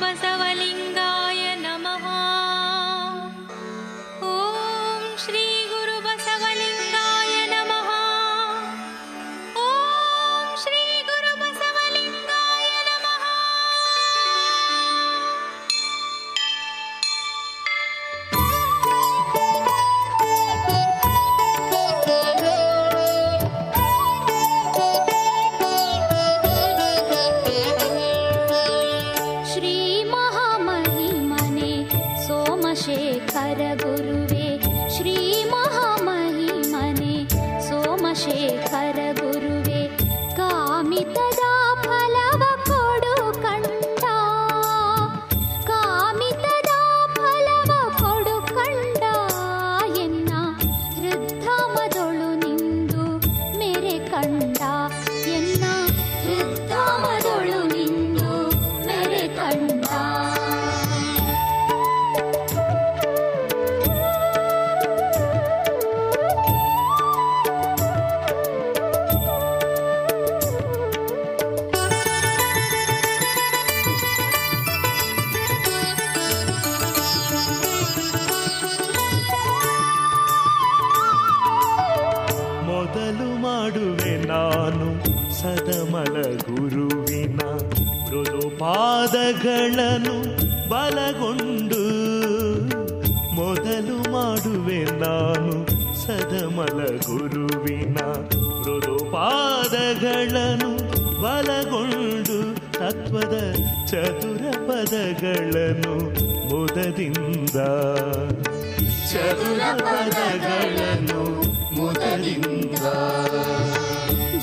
ಬಸವಲಿಂಗ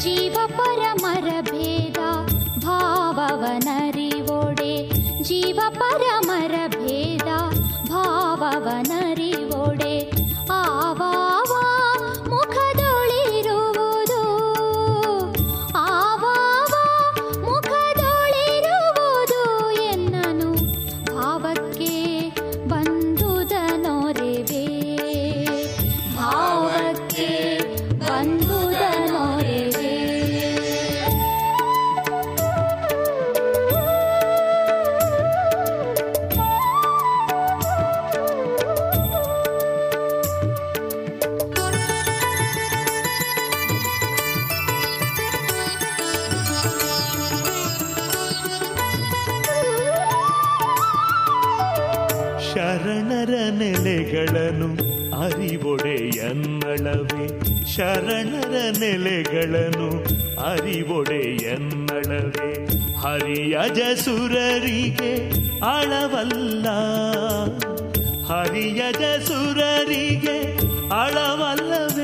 जीव परमर भेदा भाववनरिवोडे जीव परमर भेद भाववनरि ശരണര നിലകളു അറിവടെ എന്നളവേ. ഹരിയജസുരരികെ അളവല്ല. ഹരിയജസുരരികെ അളവല്ലവെന്തിനു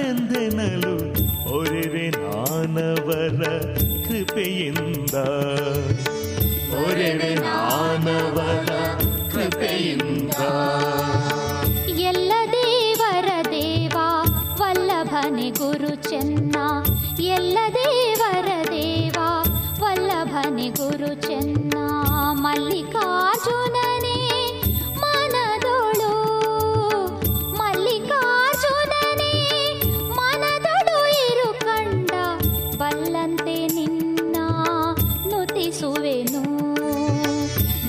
ഒരുവെ നാനവര കൃപയിന്ത. ഒരുവെ നാനവര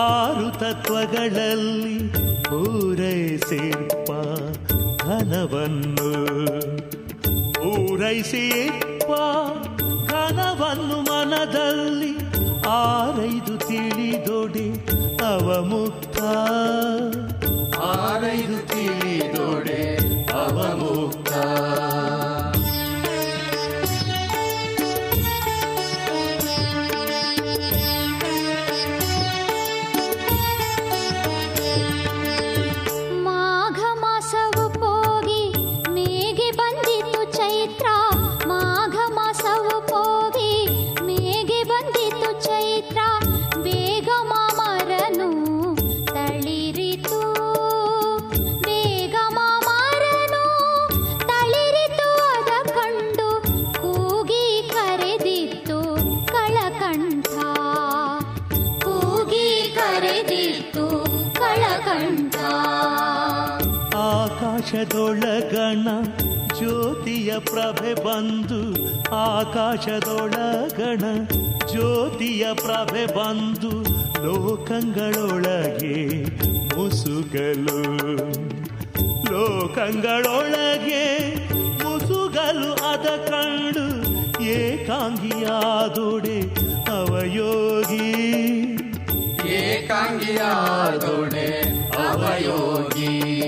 ಆರು ತತ್ವಗಳಲ್ಲಿ ಪೂರೈಸಿಪ್ಪ ಘನವನ್ನು. ಪೂರೈಸಿಪ್ಪ ಘನವನ್ನು ಮನದಲ್ಲಿ ಆರೈದು ತಿಳಿದೊಡೆ ಅವಮುಕ್ತ. ಆರೈದು ಪ್ರಭೆ ಬಂದು ಆಕಾಶದೊಳಗಣ, ಜ್ಯೋತಿಯ ಪ್ರಭೆ ಬಂದು ಲೋಕಂಗಳೊಳಗೆ ಮುಸುಗಲು. ಲೋಕಂಗಳೊಳಗೆ ಮುಸುಗಲು ಅದ ಕಂಡು ಏಕಾಂಗಿಯಾದೊಡೆ ಅವಯೋಗಿ. ಏಕಾಂಗಿಯಾದೊಡೆ ಅವಯೋಗಿ.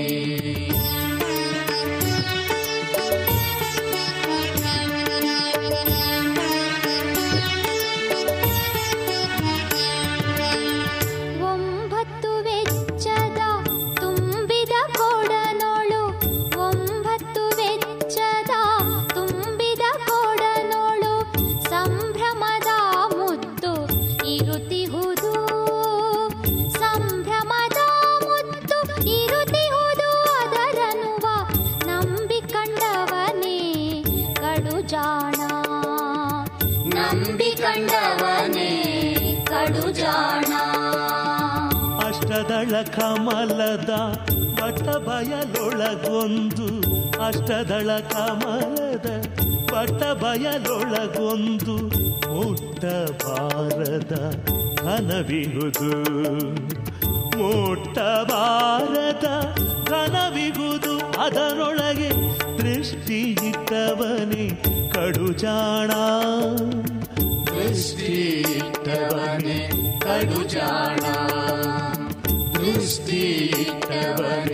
ಕಮಲದ ಪಟ ಬಯಲೊಳಗೊಂದು, ಅಷ್ಟದಳ ಕಮಲದ ಪಟ ಬಯಲೊಳಗೊಂದು, ಮುಟ್ಟ ಭಾರದ ಘನವಿಹುದು. ಮುಟ್ಟ ಬಾರದ ಘನವಿಹುದು, ಅದರೊಳಗೆ ದೃಷ್ಟಿ ಕವನಿ ಕಡುಜಾಣ ಕಡು ಕಡುಜಾಣ സൃഷ്ടിയിട്ടവൻ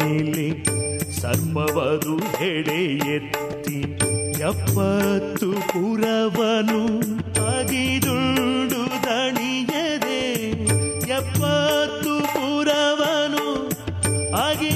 ಮೇಲೆ ಸರ್ಮವರು ಎಡೆ ಎತ್ತಿ ಎಪ್ಪತ್ತು ಪುರವನು ಅಗಿದುಂಡು ದಣಿಯದೆ ಎಪ್ಪತ್ತು ಪುರವನು ಅಗಿ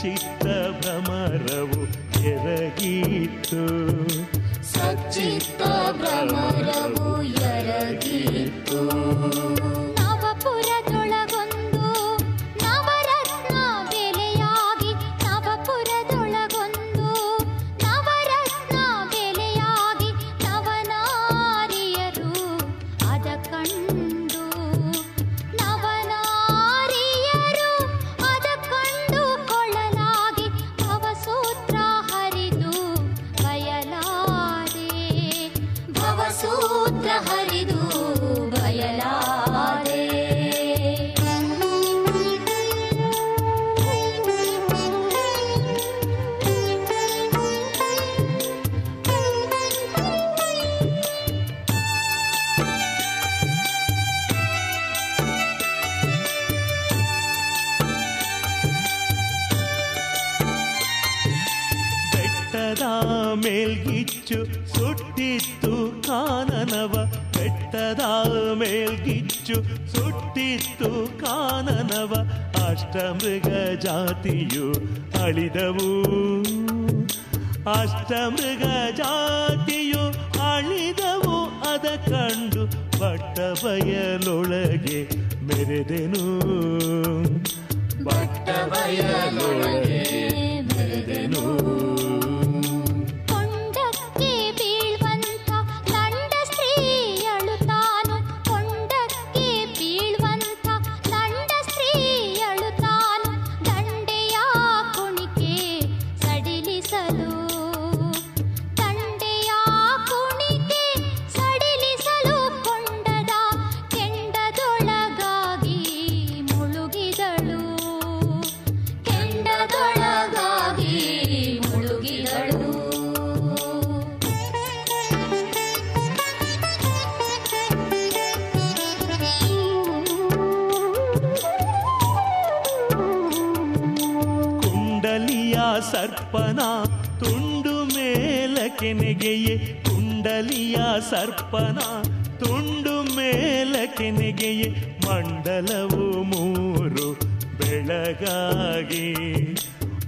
ಚಿತ್ತ ಭ್ರಮರವು ಎರಗೀತು ಸರ್ಪನ ತುಂಡು ಮೇಲಕ್ಕೆ ನೆಗೆಯೇ ಮಂಡಲವು ಮೂರು ಬೆಳಗಾಗಿ.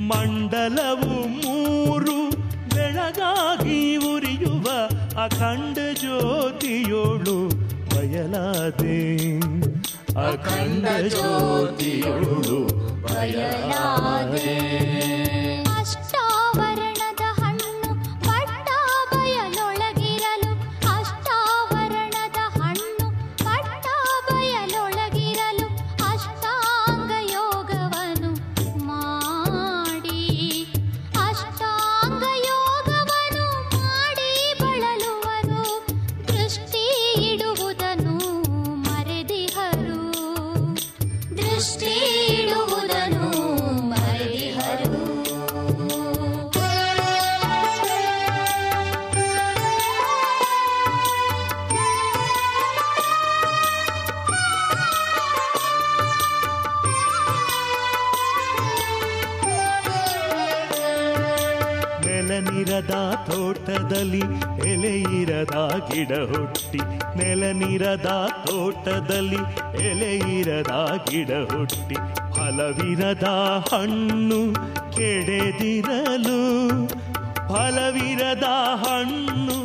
ಮಂಡಲವು ಮೂರು ಬೆಳಗಾಗಿ ಉರಿಯುವ ಅಖಂಡ ಜ್ಯೋತಿಯೋಳು ಬಯಲಾದೆ. ಅಖಂಡ ಜ್ಯೋತಿಯೋಳು ಬಯಲಾದೆ. ಫಲದ ಹಣ್ಣು ಕೆಡೆದಿರಲು ಫಲವಿರದ ಹಣ್ಣು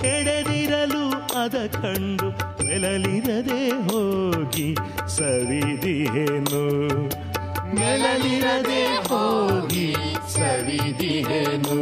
ಕೆಡೆದಿರಲು ಅದ ಕಂಡು ಮೆಲಲಿರದೆ ಹೋಗಿ ಸವಿದಿಯೇನು ಮೆಲಲಿರದೆ ಹೋಗಿ ಸವಿದಿಯೇನು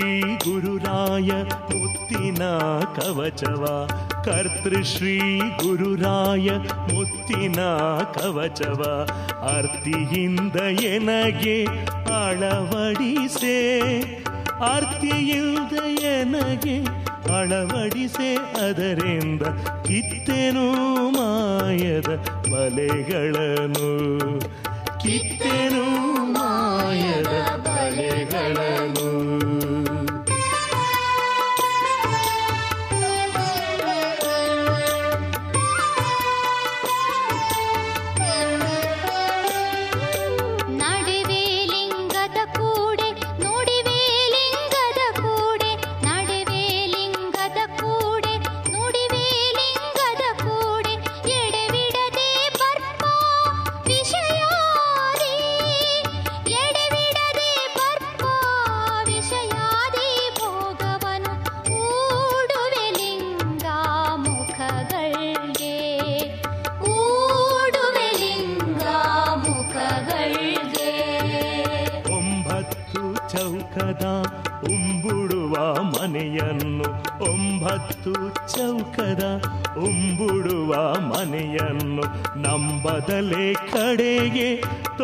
ಶ್ರೀ ಗುರುರಾಯ ಮುತ್ತಿನ ಕವಚವ. ಕര്‍ത്ത ಶ್ರೀ ಗುರುರಾಯ ಮುತ್ತಿನ ಕವಚವ. ಆರ್ತಿ ಇಂದೆನಗೆ ಬಾಳವಡಿಸೆ ಆರ್ತಿ ಇಂದೆನಗೆ ಬಾಳವಡಿಸೆ ಅದರೆಂಬ ಕಿತ್ತೆನು ಮಾಯದ ವಲೇಗಳನು ಕಿತ್ತೆನು ಮಾಯದ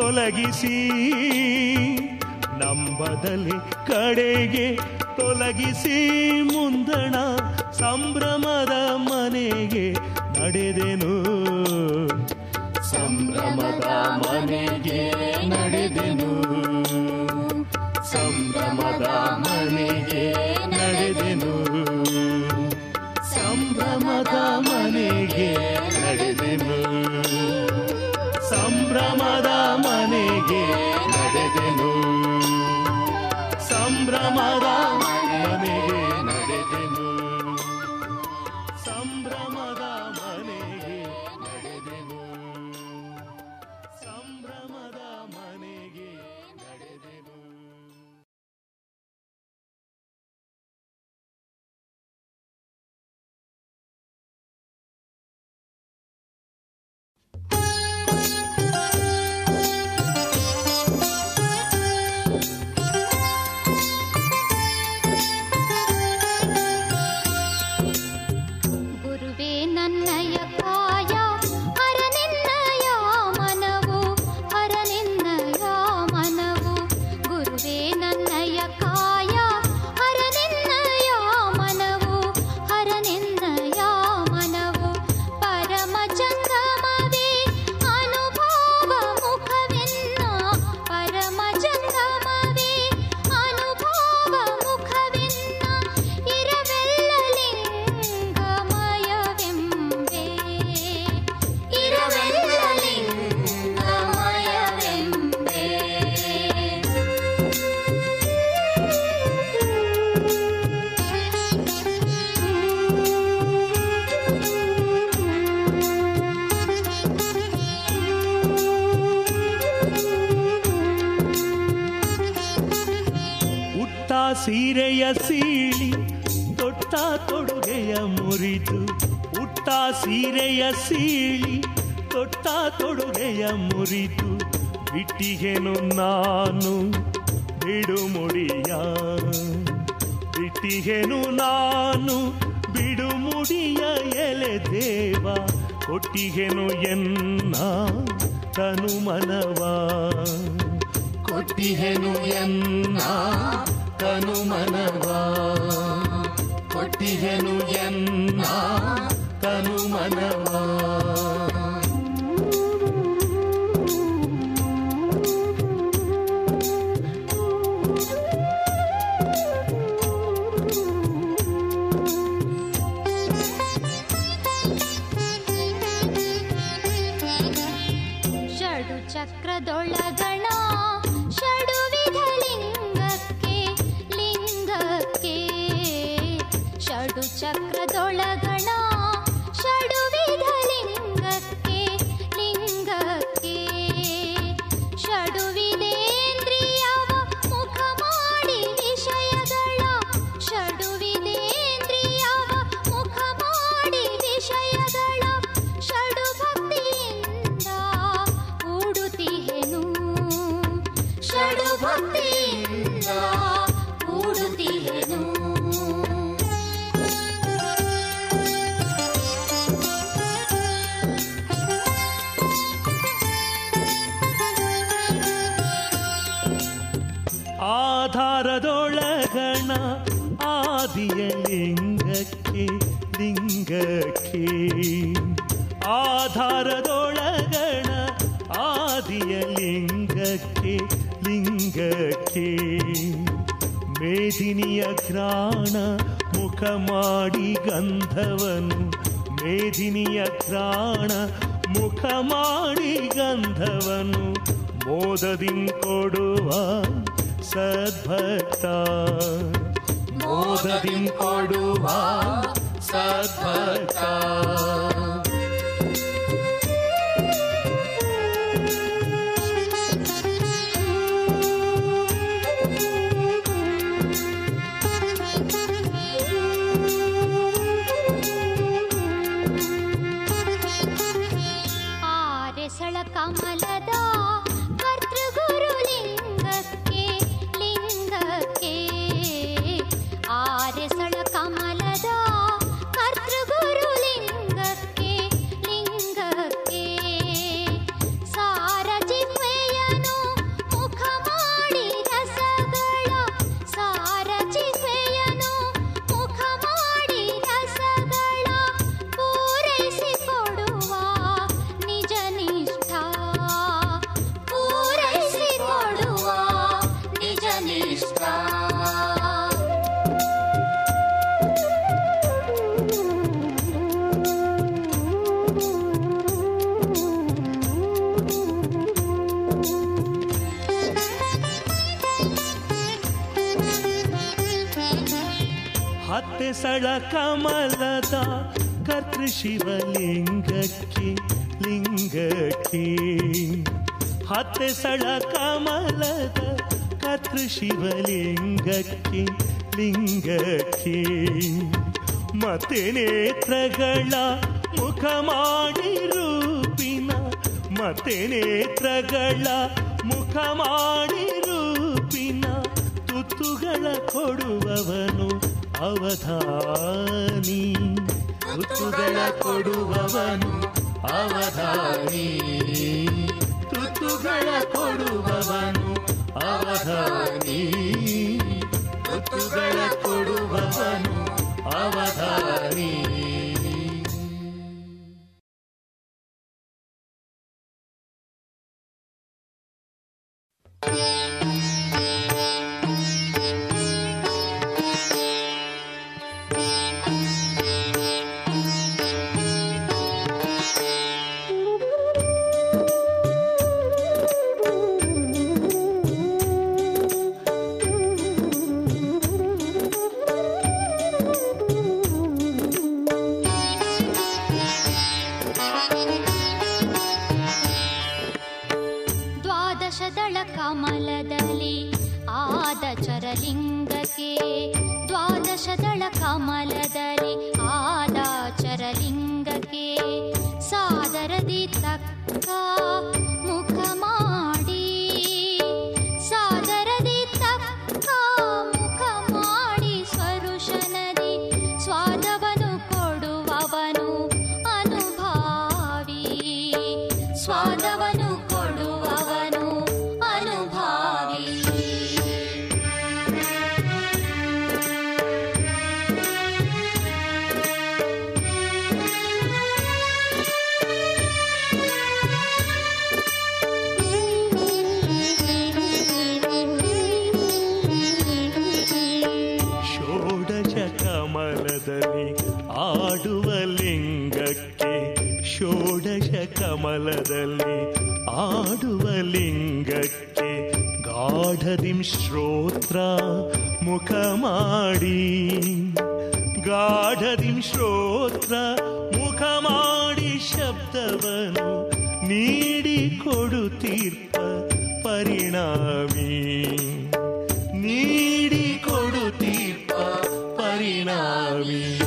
ತೊಲಗಿಸಿ ನಂಬದಲ್ಲಿ ಕಡೆಗೆ ತೊಲಗಿಸಿ. ಬಿಟ್ಟಿಗೆನು ನಾನು. ಬಿಡುಮುಡಿಯ ಬಿಟ್ಟಿಗೆನು ನಾನು. ಬಿಡುಮುಡಿಯ ಎಲೆ ದೇವ. ಕೊಟ್ಟಿಗೆನು ಎನ್ನ. ತನು ಮನವ ಸಳ ಕಮಲದ ಕರ್ತೃ ಶಿವಲಿಂಗಕ್ಕೆ, ಲಿಂಗಕ್ಕೆ. ಹತ್ತೆ ಸಳ ಕಮಲದ ಕರ್ತೃ ಶಿವಲಿಂಗಕ್ಕೆ, ಲಿಂಗಕ್ಕೆ. ಮತ್ತೆ ನೇತ್ರಗಳ ಮುಖ ಮಾಡಿ ರೂಪಿನ, ಮತ್ತೆ ನೇತ್ರಗಳ ಮುಖ ಮಾಡಿ ಅವಧಾನಿ ತುತ್ತುಗಳ ಕೊಡುವವನು ಅವಧಾನಿ ತುತ್ತುಗಳ ಕೊಡುವವನು ಅವಧಾನಿ ತುತ್ತುಗಳ ಕೊಡುವವನು ಅವಧಾನಿ ಚರಲಿಂಗಕ್ಕೆ ದ್ವಾದಶದಳ ಕಮಲದಲ್ಲಿ ಆದ ಚರಲಿಂಗಕ್ಕೆ ಸಾದರದಿ ತಕ್ಕ ಮುಖ ಕಮಲದಲ್ಲಿ ಆಡುವ ಲಿಂಗಕ್ಕೆ ಗಾಢದಿಂ ಶ್ರೋತ್ರ ಮುಖ ಮಾಡಿ. ಗಾಢದಿಂ ಶ್ರೋತ್ರ ಮುಖ ಮಾಡಿ ಶಬ್ದವನು ನೀಡಿ ಕೊಡುತ್ತೀರ್ಪ ಪರಿಣಾಮಿ. ನೀಡಿ ಕೊಡುತ್ತೀರ್ಪ ಪರಿಣಾಮಿ.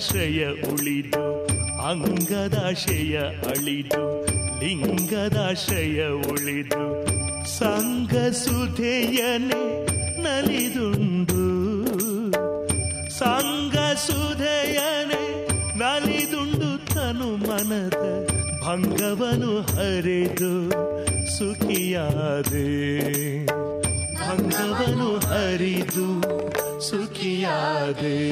ಲಿಂಗದಾಶ್ರಯ ಉಳಿದು, ಅಂಗದಾಶಯ ಅಳಿದು, ಲಿಂಗದಾಶಯ ಉಳಿದು ಸಂಘ ಸುಧೆಯನೆ ನಲಿದುಂಡು. ಸಂಘ ಸುಧೆಯನೆ ನಲಿದುಂಡು ತನು ಮನದ ಭಂಗವನು ಹರಿದು ಸುಖಿಯಾದೆ. ಭಂಗವನು ಹರಿದು ಸುಖಿಯಾದೆ.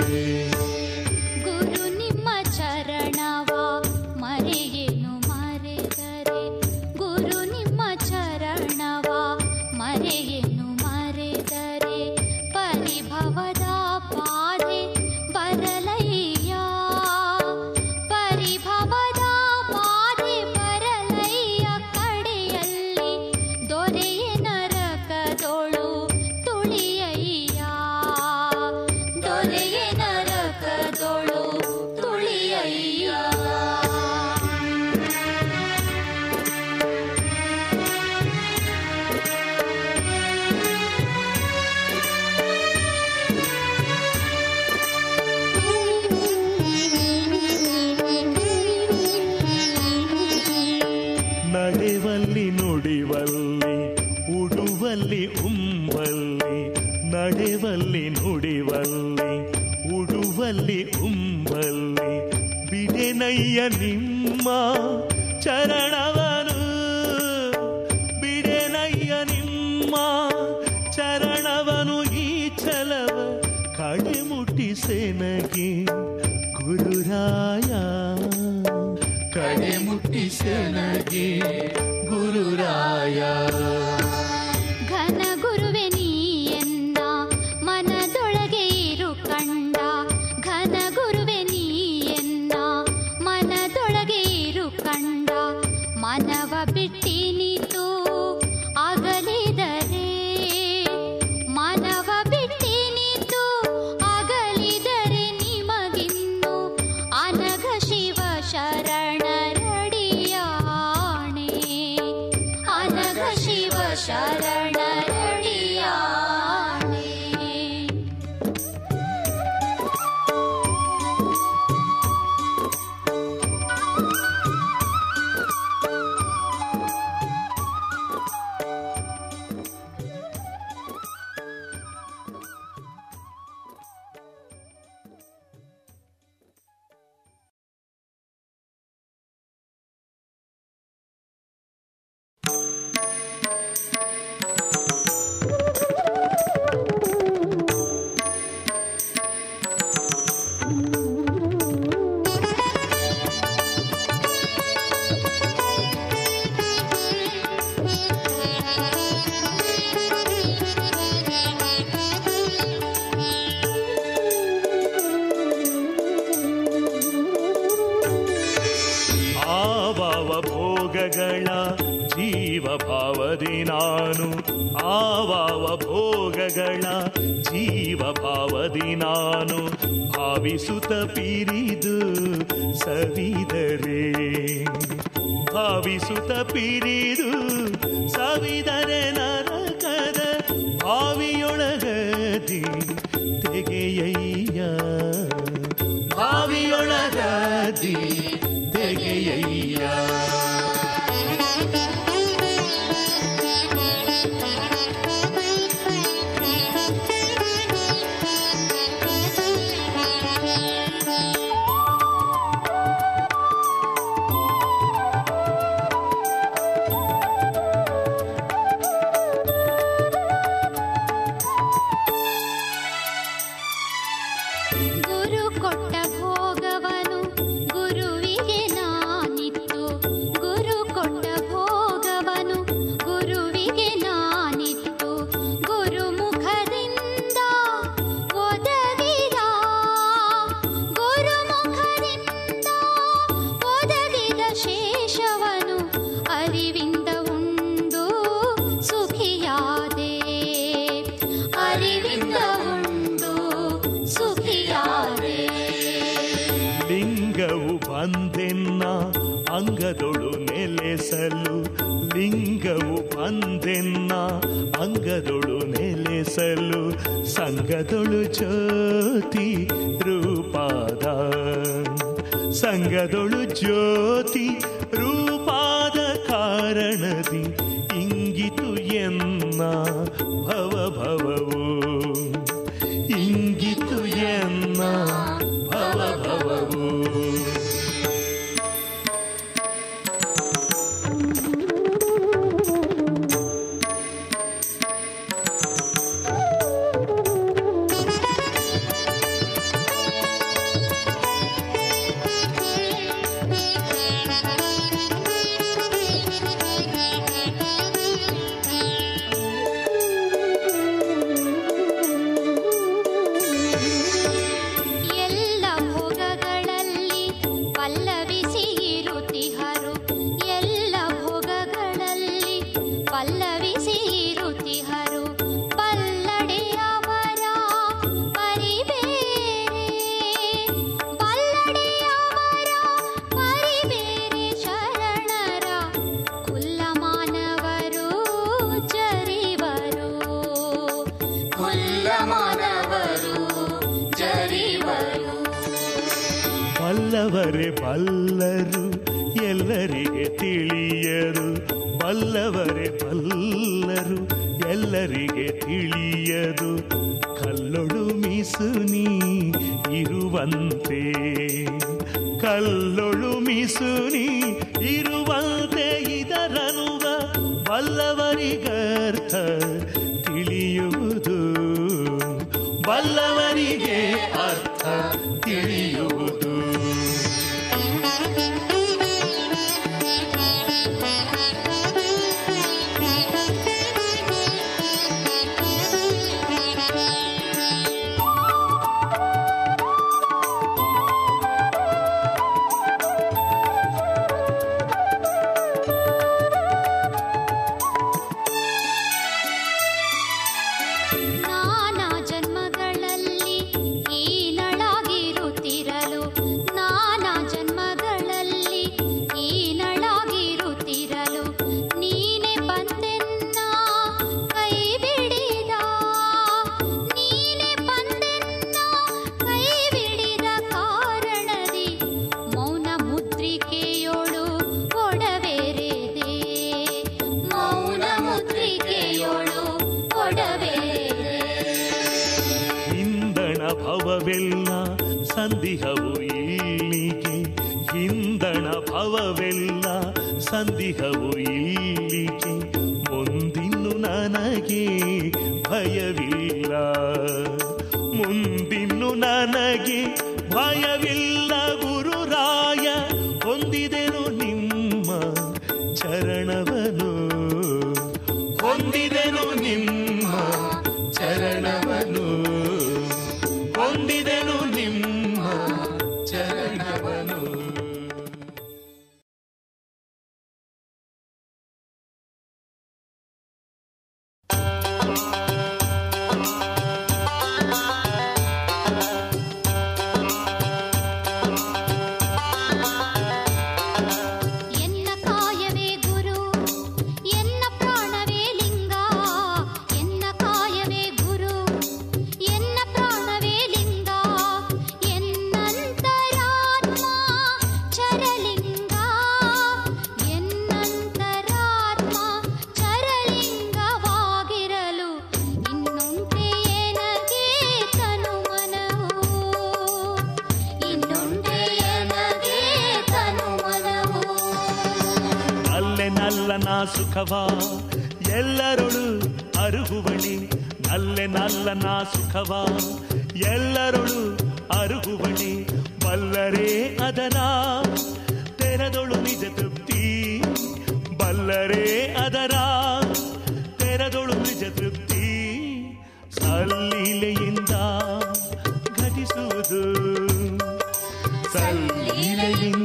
ಉಡುವಲ್ಲಿ ಉಂಬಲ್ಲಿ, ನಡೆವಲ್ಲಿ ನುಡಿವಲ್ಲಿ, ಉಡುವಲ್ಲಿ ಉಂಬಲ್ಲಿ ಬಿಡೆನಯ್ಯ ನಿಮ್ಮ ಚರಣವನು. ಬಿಡೆನಯ್ಯ ನಿಮ್ಮ ಚರಣವನು, ಈ ಛಲವ ಕಡೆ ಮುಟ್ಟಿಸೆನಗೆ ಗುರುರಾಯ. ಕಡೆ ಮುಟ್ಟಿಸೆನಗೆ ಗುರುರಾಯ. ಭೋಗಗಳ ಜೀವಭಾವದಿ ನಾನು. ಆವಾವ ಭೋಗಗಳ ಜೀವ ಭಾವದಿ ನಾನು. ಭಾವಿಸುತ್ತ ಪಿರಿದು ಸವಿದರೆ. ಭಾವಿಸುತ್ತ ಪಿರಿದು ಸವಿದರೆ ನರಕದ ಭಾವಿಯೊಳಗದಿ ಸಂಗದೊಳು ಜ್ಯೋತಿ ರೂಪಾದ. ಸಂಗದೊಳು ಜ್ಯೋತಿ ರೂಪಾದ ಕಾರಣದಿ ಇಂಗಿತು ಎನ್ನ ಭವ ಭವವು. ಸುಖವಾ. ಎಲ್ಲರೊಳು ಅರುಗುವಳಿ ನಲ್ಲೆ ನಲ್ಲನ ಸುಖವಾ. ಎಲ್ಲರೊಳು ಅರುಗುವಳಿ ಬಲ್ಲರೇ ಅದನ. ತೆರದೊಳು ನಿಜ ತೃಪ್ತಿ. ಬಲ್ಲರೇ ಅದರ. ತೆರದೊಳು ನಿಜ ತೃಪ್ತಿ. ಸಲ್ಲೀಲೆಯಿಂದ ಘಟಿಸುವುದು. ಸಲ್ಲೀಲೆಯಿಂದ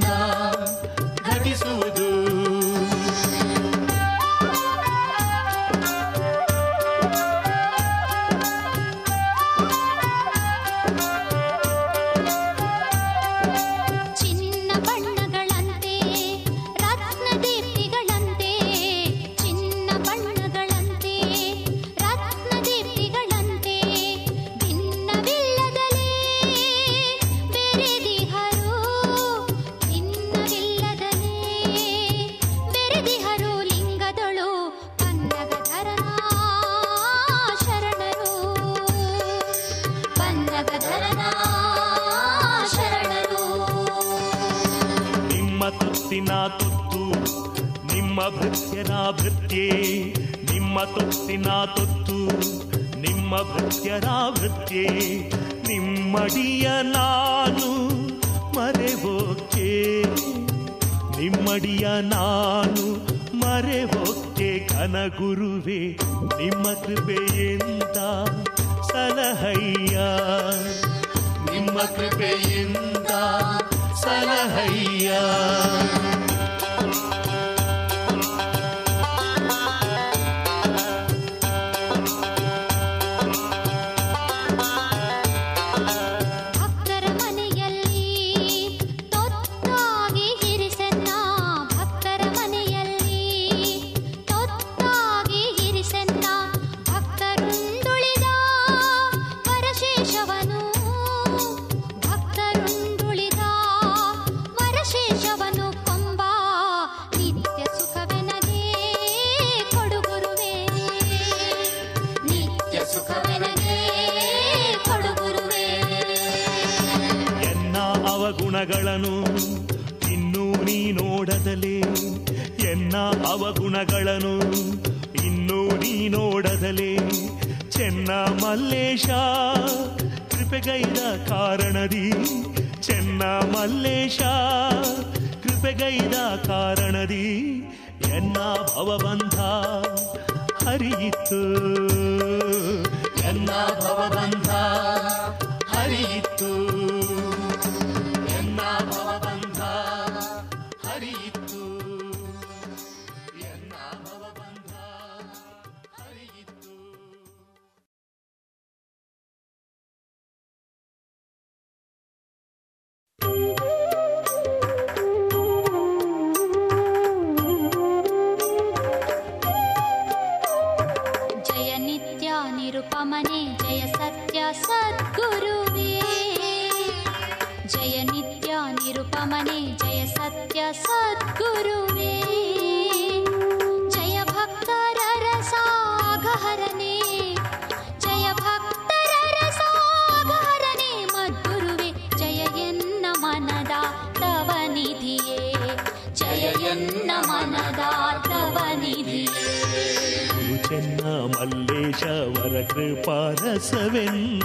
మల్లేశవర ಕೃಪಾರಸವೆನ್ನ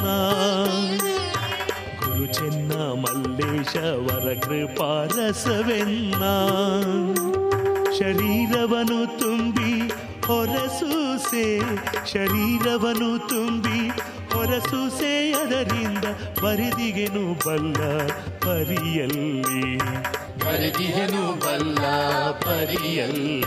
గురు చెన్న మల్లేశవర కృపారసవెన్న ಶರೀರವನು ತುಂಬಿ ಹೊರಸೂಸೆ, ಶರೀರವನು ತುಂಬಿ ಹೊರಸೂಸೆ, ಅದರಿಂದ ಬರಿದಿಗೆನು ಬಲ್ಲ ಪರಿಯಲ್ಲಿ. ಬರಿದಿಗೆನು ಬಲ್ಲ ಪರಿಯಲ್ಲಿ.